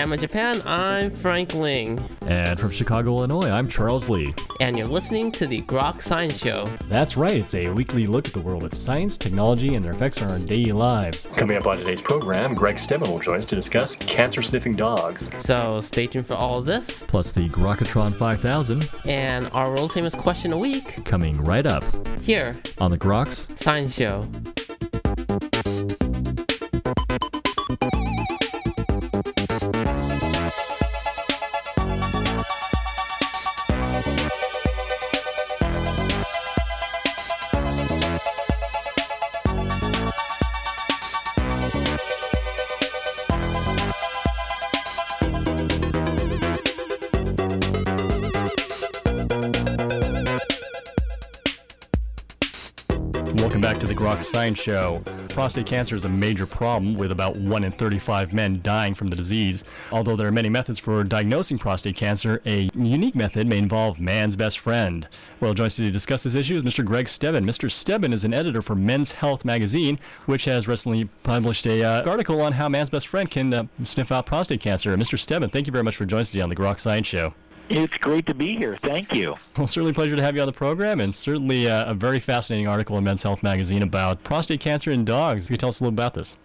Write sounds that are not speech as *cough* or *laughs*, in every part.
Hammer Japan, I'm Frank Ling. And from Chicago, Illinois, I'm Charles Lee. And you're listening to the Grok Science Show. That's right, it's a weekly look at the world of science, technology, and their effects on our daily lives. Coming up on today's program, Greg Stebbin will join us to discuss cancer sniffing dogs. So stay tuned for all of this. Plus the Grokatron 5000. And our world famous question a week. Coming right up. Here. On the Groks Science Show. Science Show. Prostate cancer is a major problem, with about 1 in 35 men dying from the disease. Although there are many methods for diagnosing prostate cancer, a unique method may involve man's best friend. Well, joining us to discuss this issue is Mr. Greg Stebbin. Mr. Stebbin is an editor for Men's Health magazine, which has recently published a uh, article on how man's best friend can uh, sniff out prostate cancer. Mr. Stebbin, thank you very much for joining us today on the Grok Science Show. It's great to be here. Thank you. Well, certainly a pleasure to have you on the program, and certainly uh, a very fascinating article in Men's Health magazine about prostate cancer in dogs. Can you tell us a little about this?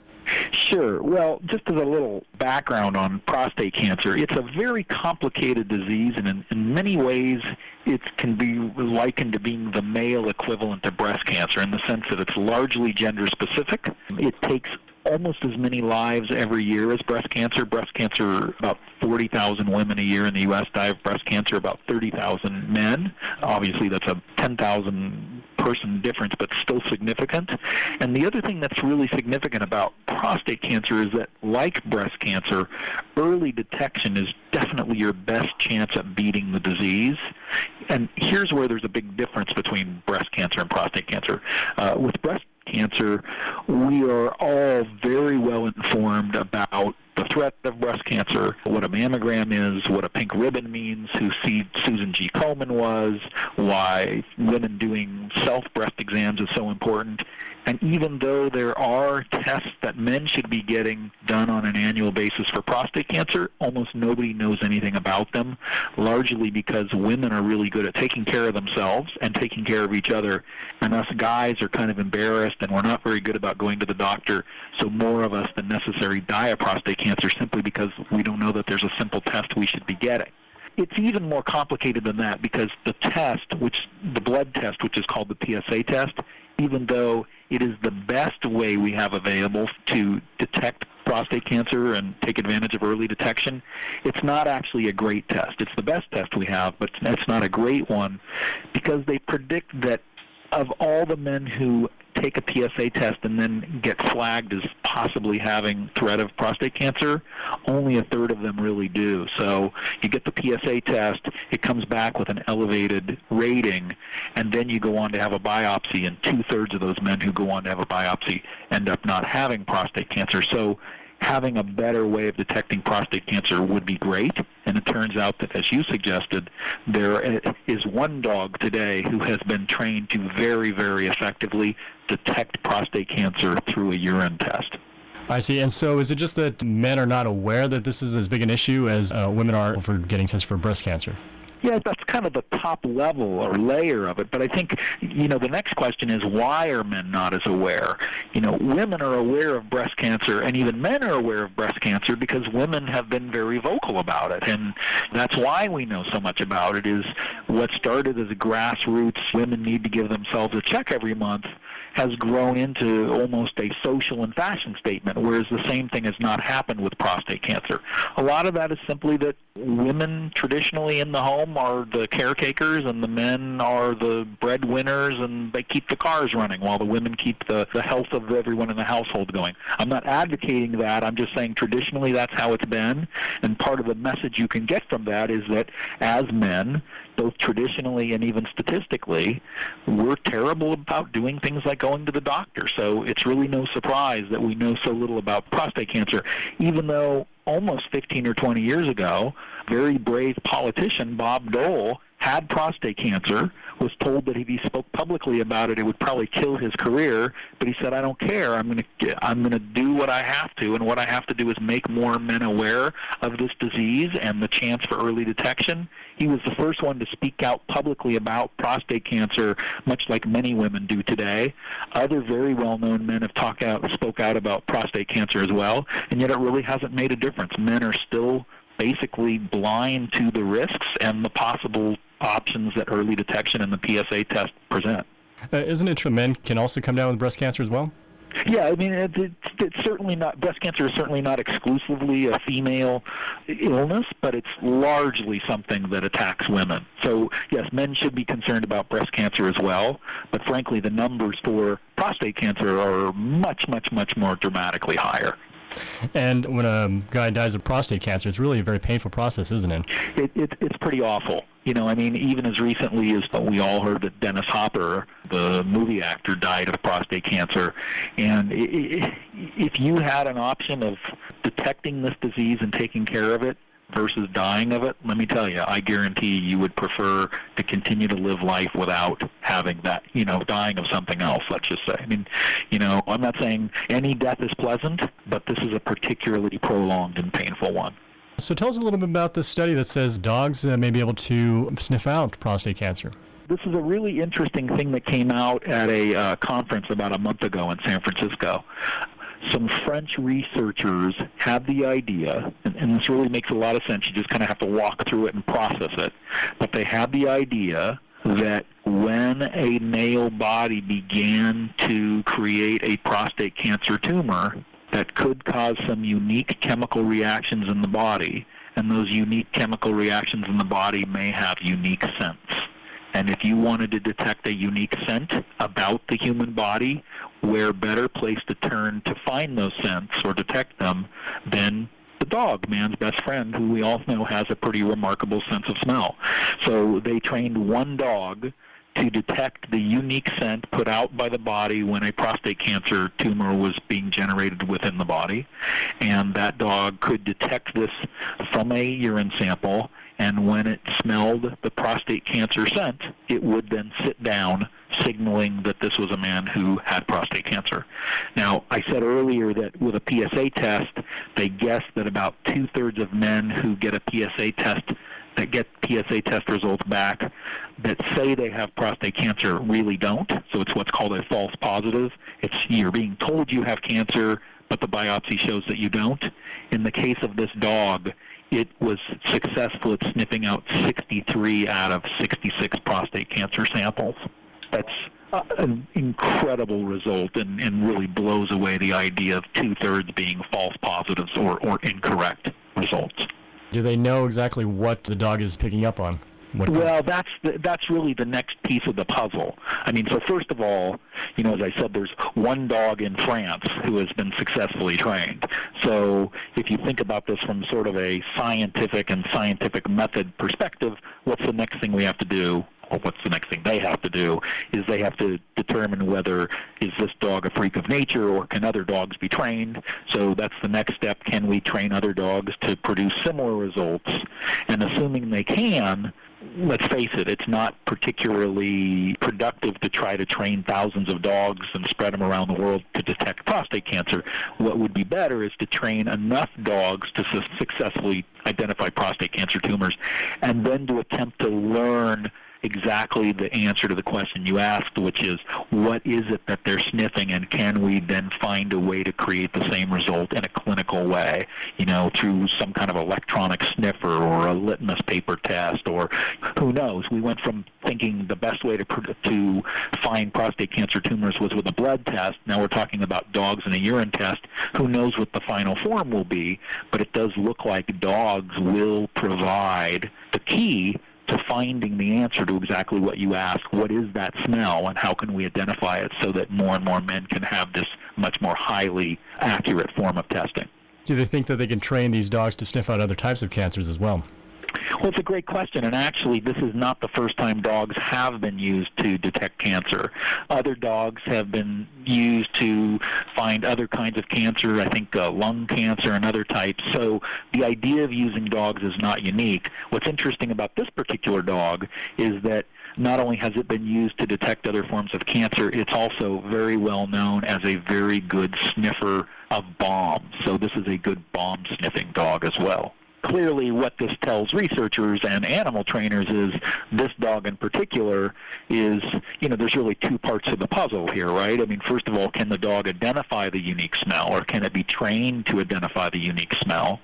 Sure. Well, just as a little background on prostate cancer, it's a very complicated disease, and in, in many ways, it can be likened to being the male equivalent to breast cancer in the sense that it's largely gender specific. It takes almost as many lives every year as breast cancer. Breast cancer, about 40,000 women a year in the U.S. die of breast cancer, about 30,000 men. Obviously, that's a 10,000 person difference, but still significant. And the other thing that's really significant about prostate cancer is that, like breast cancer, early detection is definitely your best chance at beating the disease. And here's where there's a big difference between breast cancer and prostate cancer. Uh, with breast cancer, we are all very well informed about the threat of breast cancer, what a mammogram is, what a pink ribbon means, who Susan G. Komen was, why women doing self breast exams is so important. And even though there are tests that men should be getting done on an annual basis for prostate cancer, almost nobody knows anything about them, largely because women are really good at taking care of themselves and taking care of each other. And us guys are kind of embarrassed and we're not very good about going to the doctor. So more of us than necessary die of prostate cancer simply because we don't know that there's a simple test we should be getting it's even more complicated than that because the test, which the blood test, which is called the PSA test, even though it is the best way we have available to detect prostate cancer and take advantage of early detection. It's not actually a great test. It's the best test we have, but it's not a great one because they predict that of all the men who take a PSA test and then get flagged as possibly having threat of prostate cancer, only a third of them really do. So you get the PSA test, it comes back with an elevated rating, and then you go on to have a biopsy, and two-thirds of those men who go on to have a biopsy end up not having prostate cancer. So having a better way of detecting prostate cancer would be great. And it turns out that, as you suggested, there is one dog today who has been trained to very, very effectively detect prostate cancer through a urine test. I see. And so is it just that men are not aware that this is as big an issue as uh, women are for getting tests for breast cancer? Yeah, that's kind of the top level or layer of it. But I think, you know, the next question is why are men not as aware? You know, women are aware of breast cancer, and even men are aware of breast cancer because women have been very vocal about it. And that's why we know so much about it is what started as grassroots, women need to give themselves a check every month, has grown into almost a social and fashion statement, whereas the same thing has not happened with prostate cancer. A lot of that is simply that women traditionally in the home are the caretakers and the men are the breadwinners and they keep the cars running while the women keep the, the health of everyone in the household going. I'm not advocating that. I'm just saying traditionally that's how it's been. And part of the message you can get from that is that as men, both traditionally and even statistically, we're terrible about doing things like going to the doctor. So it's really no surprise that we know so little about prostate cancer, even though almost 15 or 20 years ago, very brave politician Bob Dole had prostate cancer, was told that if he spoke publicly about it, it would probably kill his career. But he said, "I don't care. I'm going to I'm going to do what I have to, and what I have to do is make more men aware of this disease and the chance for early detection." He was the first one to speak out publicly about prostate cancer, much like many women do today. Other very well-known men have talked out, spoke out about prostate cancer as well, and yet it really hasn't made a difference. Men are still basically blind to the risks and the possible options that early detection and the PSA test present. Uh, isn't it true men can also come down with breast cancer as well? Yeah, I mean, it, it's, it's certainly not, breast cancer is certainly not exclusively a female illness, but it's largely something that attacks women. So, yes, men should be concerned about breast cancer as well, but frankly, the numbers for prostate cancer are much, much, much more dramatically higher. And when a guy dies of prostate cancer, it's really a very painful process, isn't it? It, it it's pretty awful. You know, I mean, even as recently as we all heard that Dennis Hopper, the movie actor, died of prostate cancer. And if you had an option of detecting this disease and taking care of it, versus dying of it, let me tell you, I guarantee you would prefer to continue to live life without having that, you know, dying of something else, let's just say. I mean, you know, I'm not saying any death is pleasant, but this is a particularly prolonged and painful one. So tell us a little bit about this study that says dogs uh, may be able to sniff out prostate cancer. This is a really interesting thing that came out at a uh, conference about a month ago in San Francisco some French researchers had the idea, and, and, this really makes a lot of sense. You just kind of have to walk through it and process it. But they had the idea that when a male body began to create a prostate cancer tumor, that could cause some unique chemical reactions in the body, and those unique chemical reactions in the body may have unique scents. And if you wanted to detect a unique scent about the human body, where better place to turn to find those scents or detect them than the dog, man's best friend, who we all know has a pretty remarkable sense of smell. So they trained one dog to detect the unique scent put out by the body when a prostate cancer tumor was being generated within the body. And that dog could detect this from a urine sample and when it smelled the prostate cancer scent, it would then sit down, signaling that this was a man who had prostate cancer. Now, I said earlier that with a PSA test, they guess that about two thirds of men who get a PSA test that get PSA test results back that say they have prostate cancer really don't. So it's what's called a false positive. It's you're being told you have cancer, but the biopsy shows that you don't. In the case of this dog, it was successful at sniffing out 63 out of 66 prostate cancer samples. That's an incredible result and, and really blows away the idea of two-thirds being false positives or, or incorrect results. Do they know exactly what the dog is picking up on? What well, that's the, that's really the next piece of the puzzle. I mean, so first of all, you know, as I said, there's one dog in France who has been successfully trained. So if you think about this from sort of a scientific and scientific method perspective, what's the next thing we have to do? What's the next thing they have to do is they have to determine whether is this dog a freak of nature or can other dogs be trained. So that's the next step. Can we train other dogs to produce similar results? And assuming they can, let's face it, it's not particularly productive to try to train thousands of dogs and spread them around the world to detect prostate cancer. What would be better is to train enough dogs to su- successfully identify prostate cancer tumors and then to attempt to learn exactly the answer to the question you asked, which is what is it that they're sniffing, and can we then find a way to create the same result in a clinical way, you know, through some kind of electronic sniffer or a litmus paper test, or who knows? We went from thinking the best way to to find prostate cancer tumors was with a blood test. Now we're talking about dogs and a urine test. Who knows what the final form will be? But it does look like dogs will provide the key to finding the answer to exactly what you ask What is that smell, and how can we identify it so that more and more men can have this much more highly accurate form of testing? Do they think that they can train these dogs to sniff out other types of cancers as well? Well, it's a great question, and actually, this is not the first time dogs have been used to detect cancer. Other dogs have been used to find other kinds of cancer, I think uh, lung cancer and other types. So the idea of using dogs is not unique. What's interesting about this particular dog is that not only has it been used to detect other forms of cancer, it's also very well known as a very good sniffer of bombs. So this is a good bomb sniffing dog as well clearly what this tells researchers and animal trainers is this dog in particular is, you know, there's really two parts of the puzzle here, right? I mean, first of all, can the dog identify the unique smell or can it be trained to identify the unique smell?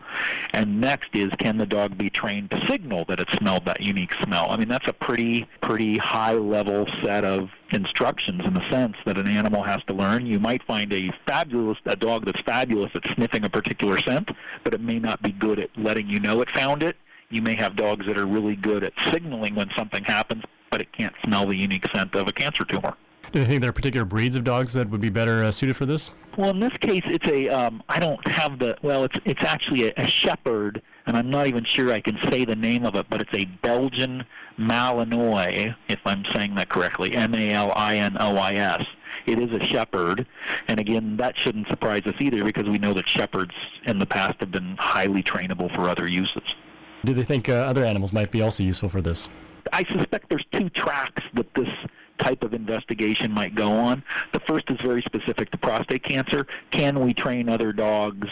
And next is, can the dog be trained to signal that it smelled that unique smell? I mean, that's a pretty, pretty high level set of instructions in the sense that an animal has to learn. You might find a fabulous a dog that's fabulous at sniffing a particular scent, but it may not be good at letting you know it found it. You may have dogs that are really good at signaling when something happens, but it can't smell the unique scent of a cancer tumor. Do you think there are particular breeds of dogs that would be better uh, suited for this? Well, in this case, it's a. Um, I don't have the. Well, it's it's actually a, a shepherd, and I'm not even sure I can say the name of it, but it's a Belgian Malinois, if I'm saying that correctly. M-A-L-I-N-O-I-S. It is a shepherd, and again, that shouldn't surprise us either because we know that shepherds in the past have been highly trainable for other uses. Do they think uh, other animals might be also useful for this? I suspect there's two tracks that this type of investigation might go on. The first is very specific to prostate cancer. Can we train other dogs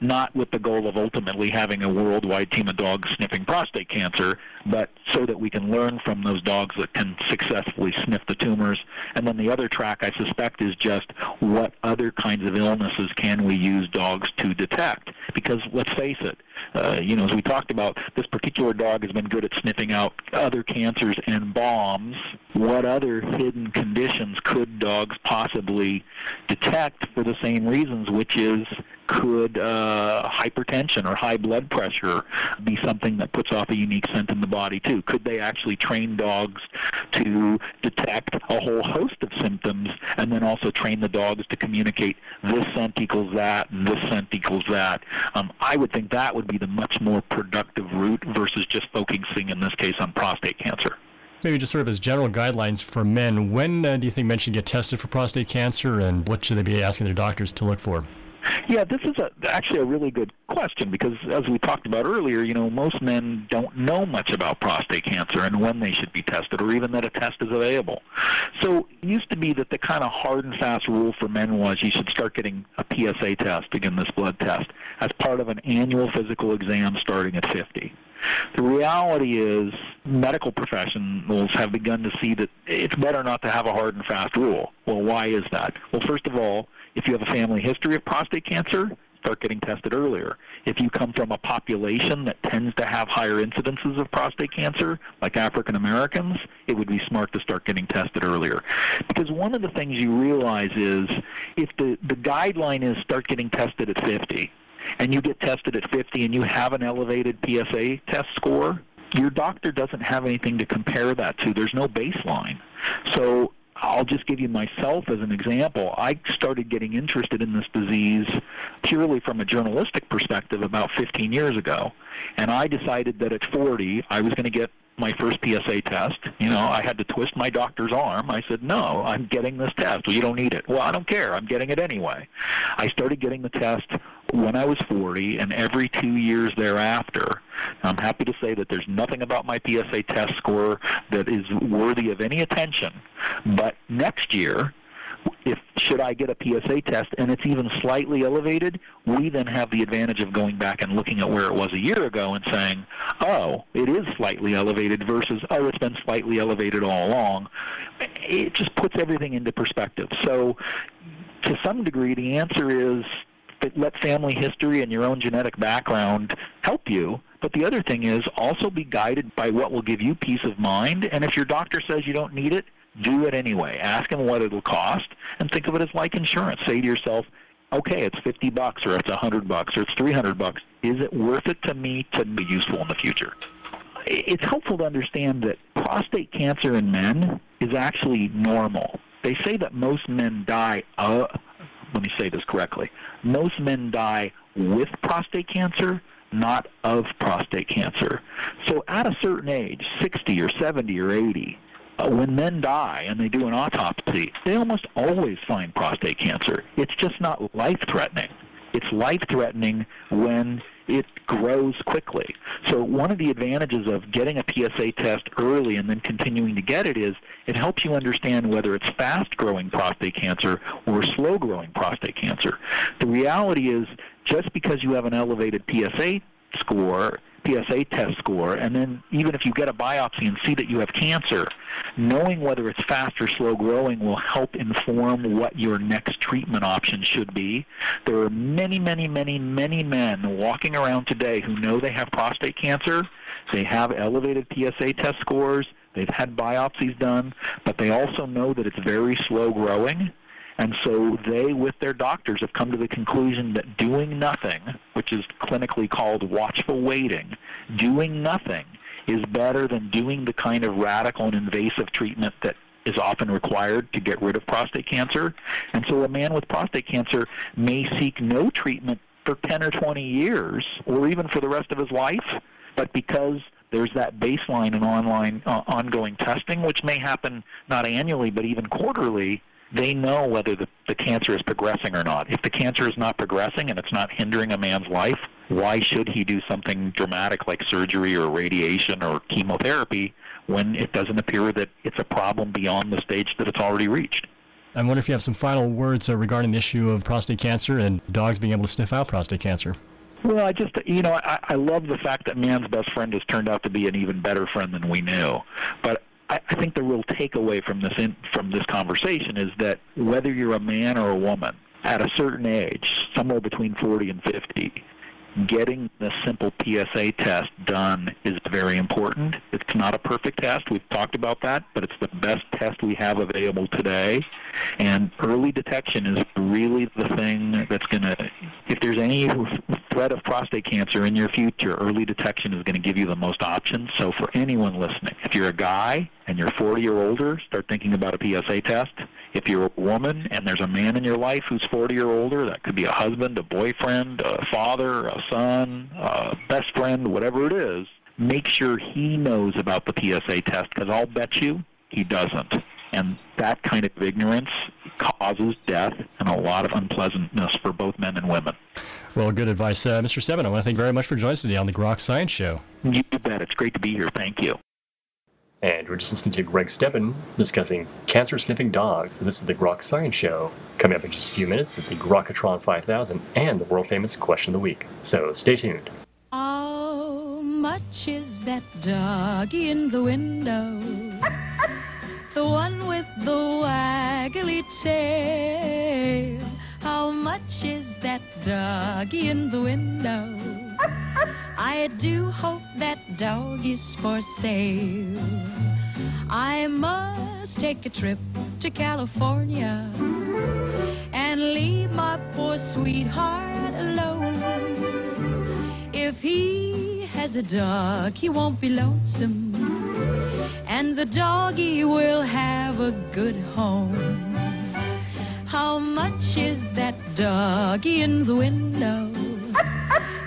not with the goal of ultimately having a worldwide team of dogs sniffing prostate cancer, but so that we can learn from those dogs that can successfully sniff the tumors. And then the other track, I suspect, is just what other kinds of illnesses can we use dogs to detect? Because let's face it, uh, you know, as we talked about, this particular dog has been good at sniffing out other cancers and bombs. What other hidden conditions could dogs possibly detect for the same reasons, which is could uh, hypertension or high blood pressure be something that puts off a unique scent in the body too? Could they actually train dogs to detect a whole host of symptoms and then also train the dogs to communicate this scent equals that and this scent equals that? Um, I would think that would be the much more productive route versus just focusing in this case on prostate cancer. Maybe just sort of as general guidelines for men, when uh, do you think men should get tested for prostate cancer and what should they be asking their doctors to look for? Yeah, this is a, actually a really good question because, as we talked about earlier, you know, most men don't know much about prostate cancer and when they should be tested, or even that a test is available. So, it used to be that the kind of hard and fast rule for men was you should start getting a PSA test, again, this blood test, as part of an annual physical exam starting at 50. The reality is medical professionals have begun to see that it's better not to have a hard and fast rule. Well, why is that? Well, first of all, if you have a family history of prostate cancer, start getting tested earlier. If you come from a population that tends to have higher incidences of prostate cancer, like African Americans, it would be smart to start getting tested earlier. Because one of the things you realize is if the, the guideline is start getting tested at 50, and you get tested at 50 and you have an elevated PSA test score, your doctor doesn't have anything to compare that to. There's no baseline. So I'll just give you myself as an example. I started getting interested in this disease purely from a journalistic perspective about 15 years ago. And I decided that at 40, I was going to get my first PSA test. You know, I had to twist my doctor's arm. I said, no, I'm getting this test. Well, you don't need it. Well, I don't care. I'm getting it anyway. I started getting the test when I was 40 and every two years thereafter. I'm happy to say that there's nothing about my PSA test score that is worthy of any attention. But next year, if should I get a PSA test and it's even slightly elevated, we then have the advantage of going back and looking at where it was a year ago and saying, oh, it is slightly elevated versus, oh, it's been slightly elevated all along. It just puts everything into perspective. So to some degree, the answer is let family history and your own genetic background help you. But the other thing is also be guided by what will give you peace of mind. And if your doctor says you don't need it, do it anyway. Ask them what it'll cost, and think of it as like insurance. Say to yourself, okay, it's 50 bucks, or it's 100 bucks, or it's 300 bucks. Is it worth it to me to be useful in the future? It's helpful to understand that prostate cancer in men is actually normal. They say that most men die. Uh, let me say this correctly. Most men die with prostate cancer, not of prostate cancer. So at a certain age, 60 or 70 or 80, uh, when men die and they do an autopsy, they almost always find prostate cancer. It's just not life threatening. It's life threatening when it grows quickly. So one of the advantages of getting a PSA test early and then continuing to get it is it helps you understand whether it's fast growing prostate cancer or slow growing prostate cancer. The reality is just because you have an elevated PSA score PSA test score, and then even if you get a biopsy and see that you have cancer, knowing whether it's fast or slow growing will help inform what your next treatment option should be. There are many, many, many, many men walking around today who know they have prostate cancer. They have elevated PSA test scores. They've had biopsies done, but they also know that it's very slow growing and so they, with their doctors, have come to the conclusion that doing nothing, which is clinically called watchful waiting, doing nothing is better than doing the kind of radical and invasive treatment that is often required to get rid of prostate cancer. And so a man with prostate cancer may seek no treatment for 10 or 20 years or even for the rest of his life, but because there's that baseline and online uh, ongoing testing, which may happen not annually but even quarterly, they know whether the, the cancer is progressing or not. If the cancer is not progressing and it's not hindering a man's life, why should he do something dramatic like surgery or radiation or chemotherapy when it doesn't appear that it's a problem beyond the stage that it's already reached? I wonder if you have some final words uh, regarding the issue of prostate cancer and dogs being able to sniff out prostate cancer. Well, I just, you know, I, I love the fact that man's best friend has turned out to be an even better friend than we knew. But I, I think the real takeaway from this in, from this conversation is that whether you're a man or a woman, at a certain age, somewhere between 40 and 50, getting the simple PSA test done is very important. It's not a perfect test. We've talked about that, but it's the best test we have available today. And early detection is really the thing that's going to, if there's any threat of prostate cancer in your future, early detection is going to give you the most options. So for anyone listening, if you're a guy and you're 40 or older, start thinking about a PSA test. If you're a woman and there's a man in your life who's 40 or older, that could be a husband, a boyfriend, a father, a son, a best friend, whatever it is, make sure he knows about the PSA test because I'll bet you he doesn't. And that kind of ignorance causes death and a lot of unpleasantness for both men and women. Well, good advice. Uh, Mr. Stebbin, I want to thank you very much for joining us today on the Grok Science Show. You bet. It's great to be here. Thank you. And we're just listening to Greg Stebbin discussing cancer sniffing dogs. This is the Grok Science Show. Coming up in just a few minutes is the Grokatron 5000 and the world famous question of the week. So stay tuned. How much is that dog in the window? The one with the waggly tail. How much is that dog in the window? I do hope that dog is for sale. I must take a trip to California and leave my poor sweetheart alone. If he has a dog, he won't be lonesome, and the doggy will have a good home. How much is that doggy in the window?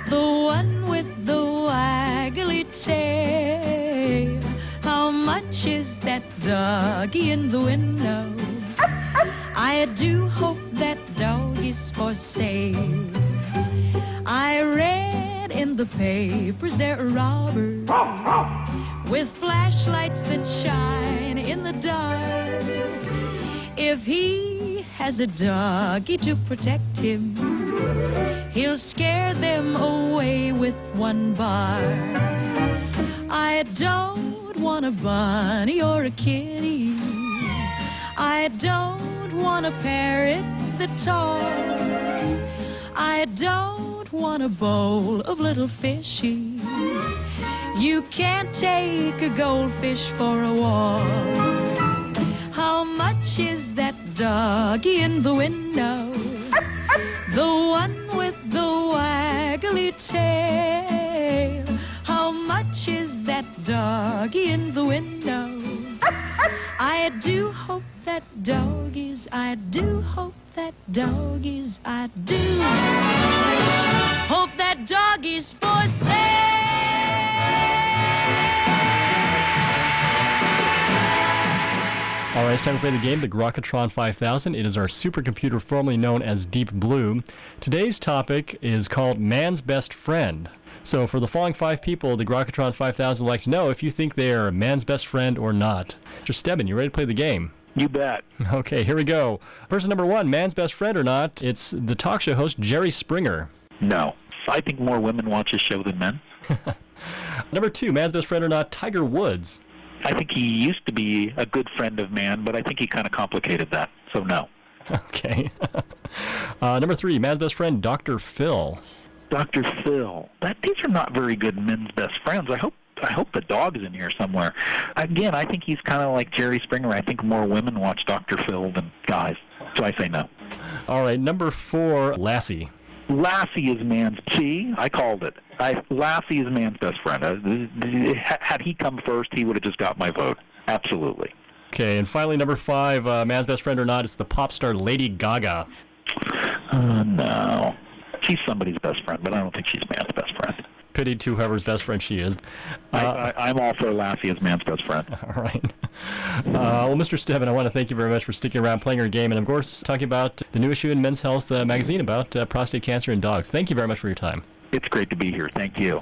The one with the waggly tail. How much is that doggy in the window? I do hope that dog is for sale. I read in the papers there are robbers with flashlights that shine in the dark. If he has a doggy to protect him, he'll scare them away with one bar. I don't want a bunny or a kitty. I don't want a parrot that talks. I don't want a bowl of little fishies. You can't take a goldfish for a walk. How much is that doggy in the window? *laughs* The one with the waggly tail. How much is that doggy in the window? *laughs* I do hope that doggies, I do hope that doggies, I do hope that doggies for All right, it's time to play the game, the Grokatron 5000. It is our supercomputer formerly known as Deep Blue. Today's topic is called Man's Best Friend. So, for the following five people, the Grokatron 5000 would like to know if you think they are man's best friend or not. Mr. Stebbin, you ready to play the game? You bet. *laughs* Okay, here we go. Person number one, man's best friend or not, it's the talk show host Jerry Springer. No. I think more women watch this show than men. *laughs* Number two, man's best friend or not, Tiger Woods. I think he used to be a good friend of man, but I think he kind of complicated that. So no. Okay. *laughs* uh, number three, man's best friend, Dr. Phil. Dr. Phil. That these are not very good men's best friends. I hope I hope the dog is in here somewhere. Again, I think he's kind of like Jerry Springer. I think more women watch Dr. Phil than guys. So I say no. All right, number four, Lassie. Lassie is man's. See, I called it. I, Lassie is man's best friend. Uh, had he come first, he would have just got my vote. Absolutely. Okay, and finally, number five, uh, man's best friend or not, it's the pop star Lady Gaga. Uh, no. She's somebody's best friend, but I don't think she's man's best friend. Pity to whoever's best friend she is. I, Uh, I, I'm all for Lassie as man's best friend. *laughs* all right. Uh, well, Mr. Stebbin, I want to thank you very much for sticking around playing our game and, of course, talking about the new issue in Men's Health uh, magazine about uh, prostate cancer in dogs. Thank you very much for your time. It's great to be here. Thank you.